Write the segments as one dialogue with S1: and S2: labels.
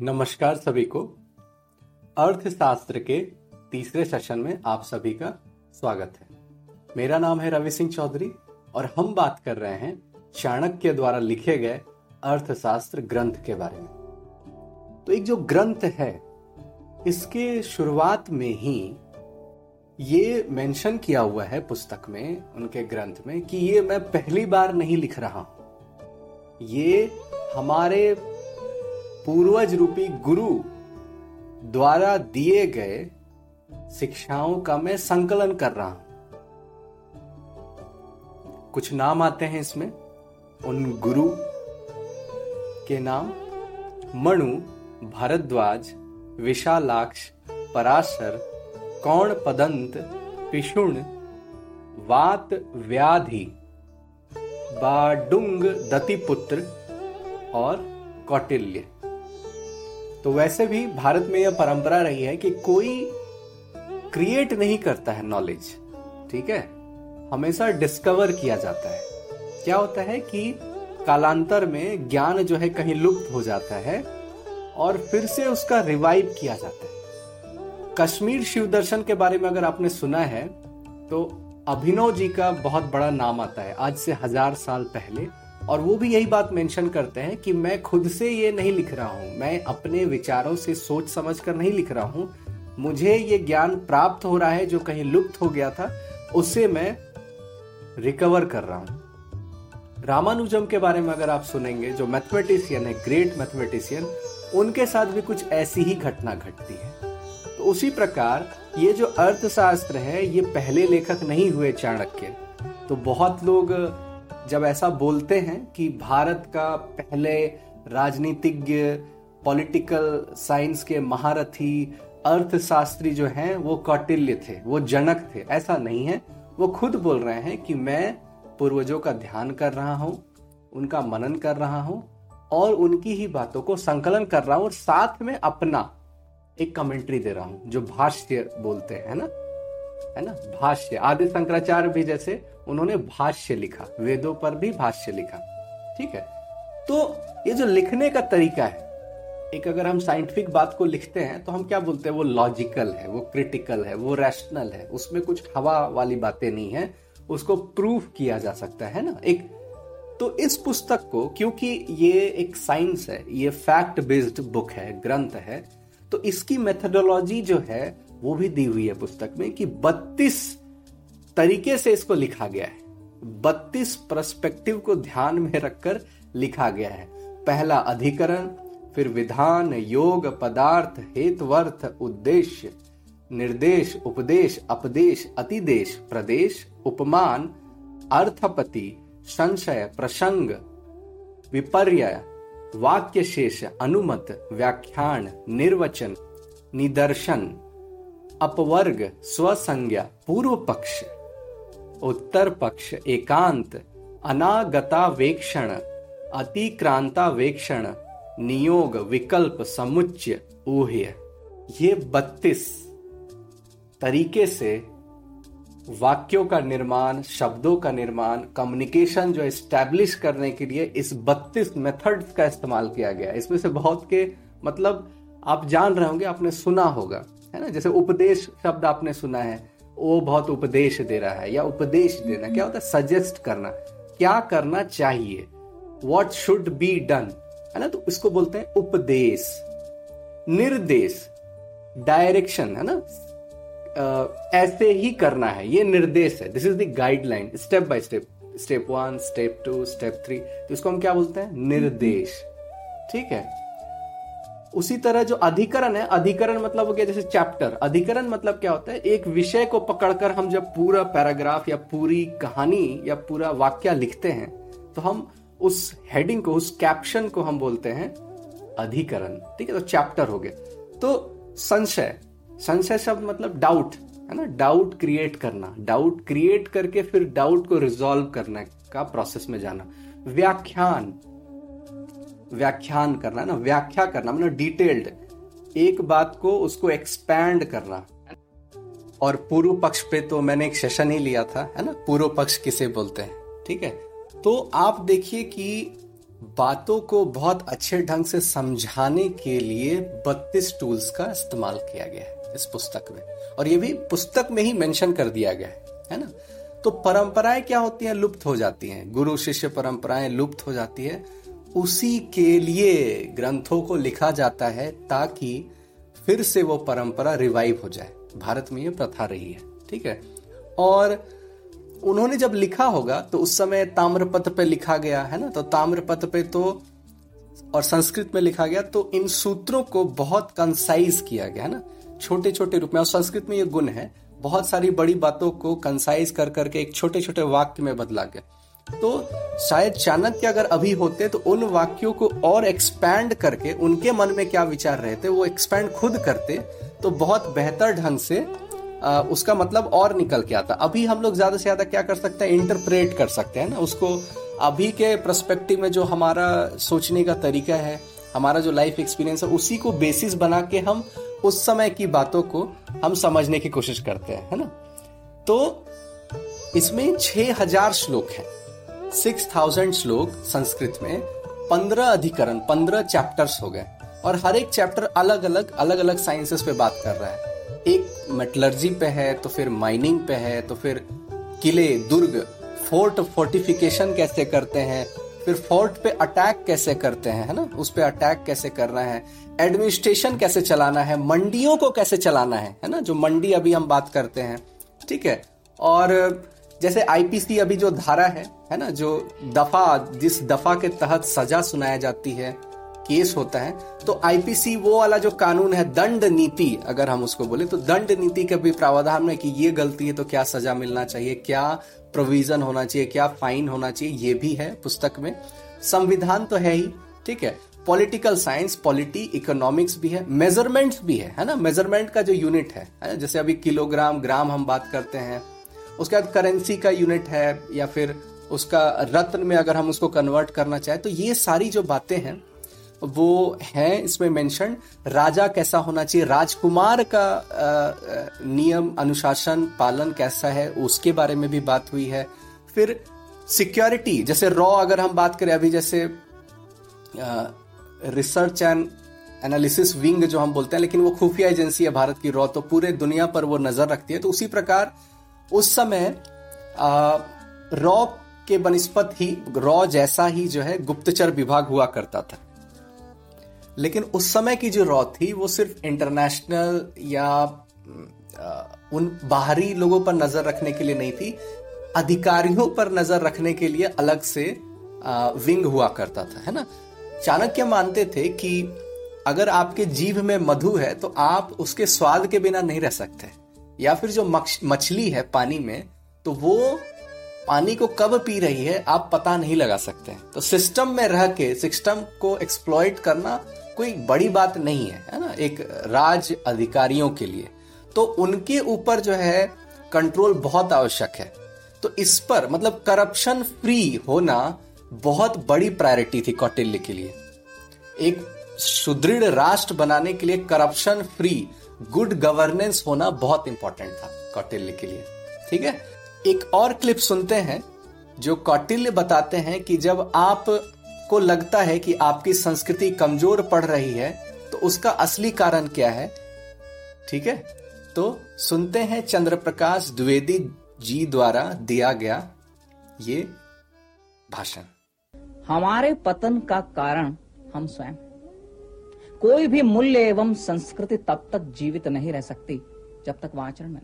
S1: नमस्कार सभी को। अर्थशास्त्र के तीसरे सेशन में आप सभी का स्वागत है। मेरा नाम है रवि सिंह चौधरी और हम बात कर रहे हैं चाणक्य द्वारा लिखे गए अर्थशास्त्र ग्रंथ के बारे में। तो एक जो ग्रंथ है, इसके शुरुआत में ही ये मेंशन किया हुआ है पुस्तक में, उनके ग्रंथ में, कि ये मैं पहली बार नहीं लिख रहा हूँ। ये हमारे पूर्वज रूपी गुरु द्वारा दिए गए शिक्षाओं का मैं संकलन कर रहा हूँ। कुछ नाम आते हैं इसमें। उन गुरु के नाम मणु, भारद्वाज, विशालाक्ष, पराशर कौण पदंत पिशुण, वात व्याधि, बाडुंग दतिपुत्र और कौटिल्य। तो वैसे भी भारत में यह परंपरा रही है कि कोई क्रिएट नहीं करता है नॉलेज ठीक है? हमेशा डिस्कवर किया जाता है। क्या होता है कि कालांतर में ज्ञान जो है कहीं लुप्त हो जाता है और फिर से उसका रिवाइव किया जाता है। कश्मीर शिव दर्शन के बारे में अगर आपने सुना है तो अभिनव जी का बहुत बड़ा नाम आता है। आज से हज़ार साल पहले और वो भी यही बात मेंशन करते हैं कि मैं खुद से ये नहीं लिख रहा हूँ। मैं अपने विचारों से सोच समझ कर नहीं लिख रहा हूँ। मुझे ये ज्ञान प्राप्त हो रहा है जो कहीं लुप्त हो गया था उससे मैं रिकवर कर रहा हूँ। रामानुजम के बारे में अगर आप सुनेंगे, जो मैथमेटिशियन है ग्रेट मैथमेटिशियन उनके साथ भी कुछ ऐसी ही घटना घटती है। तो उसी प्रकार ये जो अर्थशास्त्र है, ये पहले लेखक नहीं हुए चाणक्य। तो बहुत लोग जब ऐसा बोलते हैं कि भारत का पहले राजनीतिज्ञ पॉलिटिकल साइंस के महारथी, अर्थशास्त्री जो हैं, वो कौटिल्य थे, वो जनक थे। ऐसा नहीं है। वो खुद बोल रहे हैं कि मैं पूर्वजों का ध्यान कर रहा हूँ, उनका मनन कर रहा हूँ और उनकी ही बातों को संकलन कर रहा हूँ और साथ में अपना एक कमेंट्री दे रहा हूँ, जो भाष्य बोलते हैं ना? है ना? भाष्य। आदि शंकराचार्य भी जैसे उन्होंने भाष्य लिखा, वेदों पर भी भाष्य लिखा। ठीक है? तो ये जो लिखने का तरीका है, एक अगर हम साइंटिफिक बात को लिखते हैं तो हम क्या बोलते हैं? वो लॉजिकल है, वो क्रिटिकल है, वो रैशनल है। उसमें कुछ हवा वाली बातें नहीं है, उसको प्रूफ किया जा सकता है ना? एक तो इस पुस्तक को, क्योंकि ये एक साइंस है, ये फैक्ट बेस्ड बुक है, ग्रंथ है तो इसकी मेथडोलॉजी जो है वो भी दी हुई है पुस्तक में कि 32 तरीके से इसको लिखा गया है। 32 परस्पेक्टिव को ध्यान में रखकर लिखा गया है। पहला अधिकरण, फिर विधान, योग, पदार्थ, हेतवर्थ, उद्देश्य, निर्देश, उपदेश, अपदेश, अतिदेश, प्रदेश, उपमान, अर्थपति, संशय, प्रसंग, विपर्य वाक्य शेष अनुमत, व्याख्यान, निर्वचन, निदर्शन अपवर्ग, स्वसंज्ञा पूर्व पक्ष उत्तर पक्ष एकांत अनागता वेक्षण अतिक्रांता वेक्षण नियोग, विकल्प समुच्य ऊह्य। ये बत्तीस तरीके से वाक्यों का निर्माण, शब्दों का निर्माण कम्युनिकेशन जो एस्टेब्लिश करने के लिए इस बत्तीस मेथड्स का इस्तेमाल किया गया इसमें से बहुत के मतलब आप जान रहे होंगे, आपने सुना होगा। है ना? जैसे उपदेश शब्द आपने सुना है वो बहुत उपदेश दे रहा है या उपदेश देना क्या होता है? सजेस्ट करना। क्या करना चाहिए? वॉट शुड बी डन है ना? तो इसको बोलते हैं उपदेश। निर्देश। डायरेक्शन है ना? ऐसे ही करना है। ये निर्देश है। This is the guideline step by step step one step two step three तो इसको हम क्या बोलते हैं? निर्देश। ठीक है? उसी तरह जो अधिकरण है, अधिकरण मतलब हो गया जैसे चैप्टर अधिकरण मतलब क्या होता है, एक विषय को पकड़कर हम जब पूरा पैराग्राफ या पूरी कहानी या पूरा वाक्य लिखते हैं तो हम उस हेडिंग को, उस कैप्शन को हम बोलते हैं, अधिकरण। ठीक है तो चैप्टर हो गया। तो संशय संशय शब्द मतलब डाउट है ना? डाउट क्रिएट करना। डाउट क्रिएट करके फिर डाउट को रिजॉल्व करने का प्रोसेस में जाना। व्याख्यान व्याख्यान करना है ना, व्याख्या करना मतलब डिटेल्ड एक बात को उसको एक्सपैंड करना। और पूर्व पक्ष पे तो मैंने एक सेशन ही लिया था, है ना? पूर्व पक्ष किसे बोलते हैं, ठीक है? तो आप देखिए कि बातों को बहुत अच्छे ढंग से समझाने के लिए बत्तीस टूल्स का इस्तेमाल किया गया है इस पुस्तक में। और ये भी पुस्तक में ही मेंशन कर दिया गया है है ना? तो परंपराएँ क्या होती हैं? लुप्त हो जाती हैं। गुरु शिष्य परंपराएँ लुप्त हो जाती है। उसी के लिए ग्रंथों को लिखा जाता है ताकि फिर से वो परंपरा रिवाइव हो जाए। भारत में ये प्रथा रही है, ठीक है? और उन्होंने जब लिखा होगा तो उस समय ताम्रपत्र पे लिखा गया, है ना? तो ताम्रपत्र पे तो और संस्कृत में लिखा गया तो इन सूत्रों को बहुत कंसाइज किया गया, है ना? छोटे छोटे रूप में, और संस्कृत में ये गुण है, बहुत सारी बड़ी बातों को कंसाइज कर करके एक छोटे छोटे वाक्य में बदला गया। तो शायद चाणक्य अगर अभी होते तो उन वाक्यों को और एक्सपैंड करके उनके मन में क्या विचार रहे थे वो एक्सपैंड खुद करते तो बहुत बेहतर ढंग से आ, उसका मतलब और निकल के आता। अभी हम लोग ज़्यादा से ज़्यादा क्या कर सकते हैं इंटरप्रेट कर सकते हैं ना उसको अभी के प्रस्पेक्टिव में जो हमारा सोचने का तरीका है हमारा जो लाइफ एक्सपीरियंस है उसी को बेसिस बना के हम उस समय की बातों को हम समझने की कोशिश करते हैं है ना? तो इसमें छह हज़ार श्लोक है। सिक्स थाउज़ेंड श्लोक संस्कृत में पंद्रह अधिकरण, पंद्रह चैप्टर्स हो गए। और हर एक चैप्टर अलग अलग अलग अलग साइंसेस पे बात कर रहा है। एक मेटलर्जी पे है तो फिर माइनिंग पे है तो फिर किले, दुर्ग फोर्ट फोर्टिफिकेशन कैसे करते हैं, फिर फोर्ट पे अटैक कैसे करते हैं, है ना? उस पे अटैक कैसे करना है एडमिनिस्ट्रेशन कैसे चलाना है, मंडियों को कैसे चलाना है है ना? जो मंडी अभी हम बात करते हैं, ठीक है? और जैसे आईपीसी अभी जो धारा है है ना जो दफ़ा जिस दफ़ा के तहत सजा सुनाया जाती है केस होता है तो आईपीसी वो वाला जो कानून है दंड नीति अगर हम उसको बोले तो दंड नीति के भी प्रावधान में कि ये गलती है तो क्या सजा मिलना चाहिए क्या प्रोविज़न होना चाहिए क्या फाइन होना चाहिए ये भी है पुस्तक में। संविधान तो है ही ठीक है। पॉलिटिकल साइंस पॉलिटी इकोनॉमिक्स भी है मेजरमेंट्स भी है है ना। मेज़रमेंट का जो यूनिट है, है जैसे अभी किलोग्राम ग्राम हम बात करते हैं उसके बाद करेंसी का यूनिट है या फिर उसका रत्न में अगर हम उसको कन्वर्ट करना चाहे तो ये सारी जो बातें हैं, वो है इसमें मेंशन राजा कैसा होना चाहिए? राजकुमार का नियम, अनुशासन, पालन कैसा है? उसके बारे में भी बात हुई है। फिर सिक्योरिटी जैसे रॉ अगर हम बात करें, अभी जैसे रिसर्च एंड एनालिसिस विंग जो हम बोलते हैं, लेकिन वो खुफिया एजेंसी है भारत की रॉ तो पूरे दुनिया पर वो नज़र रखती है। तो उसी प्रकार उस समय रॉ के बनस्पत ही, रॉ जैसा ही जो है गुप्तचर विभाग हुआ करता था। लेकिन उस समय की जो रॉ थी, वो सिर्फ़ इंटरनेशनल या उन बाहरी लोगों पर नज़र रखने के लिए नहीं थी, अधिकारियों पर नज़र रखने के लिए अलग से विंग हुआ करता था, है ना? चाणक्य मानते थे कि अगर आपके जीव में मधु है तो आप उसके स्वाद के बिना नहीं रह सकते। या फिर जो मछली है पानी में तो वो पानी को कब पी रही है, आप पता नहीं लगा सकते तो सिस्टम में रह के, सिस्टम को एक्सप्लॉइट करना कोई बड़ी बात नहीं है है ना? एक राज अधिकारियों के लिए। तो उनके ऊपर जो है कंट्रोल बहुत आवश्यक है। तो इस पर मतलब करप्शन फ्री होना बहुत बड़ी प्रायोरिटी थी कौटिल्य के लिए। एक सुदृढ़ राष्ट्र बनाने के लिए करप्शन फ्री गुड गवर्नेंस होना बहुत इंपॉर्टेंट था कौटिल्य के लिए। ठीक है? एक और क्लिप सुनते हैं, जो कौटिल्य बताते हैं कि जब आप को लगता है कि आपकी संस्कृति कमज़ोर पड़ रही है तो उसका असली कारण क्या है? ठीक है? तो सुनते हैं चंद्र प्रकाश द्विवेदी जी द्वारा दिया गया ये भाषण।
S2: हमारे पतन का कारण हम स्वयं कोई भी मूल्य एवं संस्कृति तब तक जीवित नहीं रह सकती, जब तक वह आचरण में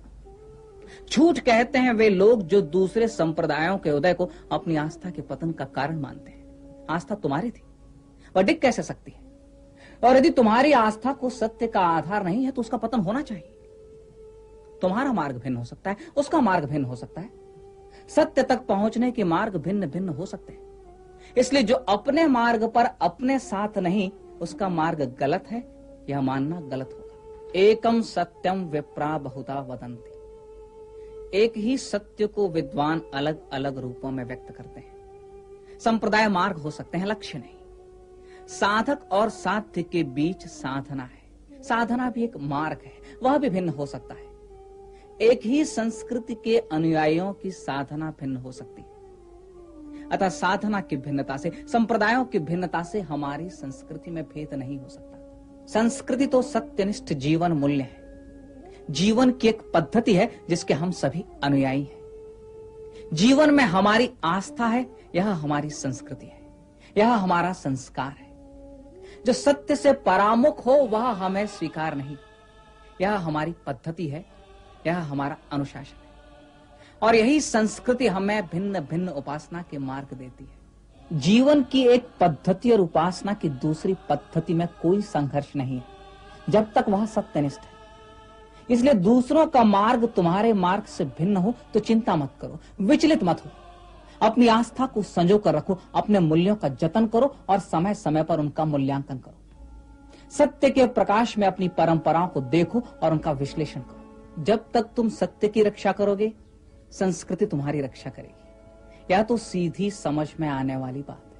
S2: झूठ कहते हैं वे लोग जो दूसरे संप्रदायों के उदय को अपनी आस्था के पतन का कारण मानते हैं। आस्था तुम्हारी थी, वह डिग कैसे सकती है? और यदि तुम्हारी आस्था को सत्य का आधार नहीं है तो उसका पतन होना चाहिए। तुम्हारा मार्ग भिन्न हो सकता है, उसका मार्ग भिन्न हो सकता है। सत्य तक पहुँचने के मार्ग भिन्न भिन्न हो सकते हैं। इसलिए जो अपने मार्ग पर अपने साथ नहीं उसका मार्ग गलत है, यह मानना गलत होगा। एकम सत्यम विप्रा बहुता वदंती एक ही सत्य को विद्वान अलग अलग रूपों में व्यक्त करते हैं। संप्रदाय मार्ग हो सकते हैं, लक्ष्य नहीं। साधक और साध्य के बीच साधना है। साधना भी एक मार्ग है, वह भी भिन्न हो सकता है। एक ही संस्कृति के अनुयायियों की साधना भिन्न हो सकती है। अतः साधना की भिन्नता से, संप्रदायों की भिन्नता से हमारी संस्कृति में भेद नहीं हो सकता। संस्कृति तो सत्यनिष्ठ जीवन मूल्य है। जीवन की एक पद्धति है जिसके हम सभी अनुयायी हैं। जीवन में हमारी आस्था है, यह हमारी संस्कृति है। यह हमारा संस्कार है। जो सत्य से परामुख हो, वह हमें स्वीकार नहीं। यह हमारी पद्धति है, यह हमारा अनुशासन। और यही संस्कृति हमें भिन्न भिन्न उपासना के मार्ग देती है। जीवन की एक पद्धति और उपासना की दूसरी पद्धति में कोई संघर्ष नहीं है, जब तक वह सत्यनिष्ठ है। इसलिए दूसरों का मार्ग तुम्हारे मार्ग से भिन्न हो तो चिंता मत करो, विचलित मत हो। अपनी आस्था को संजो कर रखो, अपने मूल्यों का जतन करो और समय समय पर उनका मूल्यांकन करो। सत्य के प्रकाश में अपनी परंपराओं को देखो और उनका विश्लेषण करो। जब तक तुम सत्य की रक्षा करोगे संस्कृति तुम्हारी रक्षा करेगी। यह तो सीधी समझ में आने वाली बात है।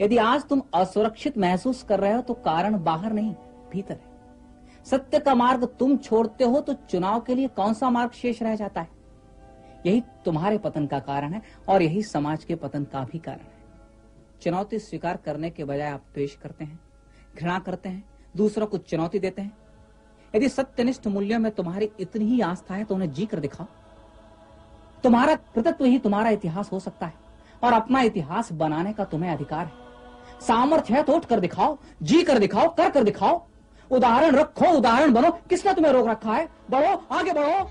S2: यदि आज तुम असुरक्षित महसूस कर रहे हो तो कारण बाहर नहीं, भीतर है। सत्य का मार्ग तुम छोड़ते हो तो चुनाव के लिए कौन सा मार्ग शेष रह जाता है? यही तुम्हारे पतन का कारण है, और यही समाज के पतन का भी कारण है। चुनौती स्वीकार करने के बजाय आप द्वेष करते हैं, घृणा करते हैं, दूसरों को चुनौती देते हैं। यदि सत्यनिष्ठ मूल्यों में तुम्हारी इतनी ही आस्था है तो उन्हें जीकर दिखाओ। तुम्हारा कृतत्व ही तुम्हारा इतिहास हो सकता है, और अपना इतिहास बनाने का तुम्हें अधिकार है। सामर्थ्य है तो उठ कर दिखाओ, जी कर दिखाओ, कर कर दिखाओ। उदाहरण रखो, उदाहरण बनो। किसने तुम्हें रोक रखा है? बढ़ो, आगे बढ़ो।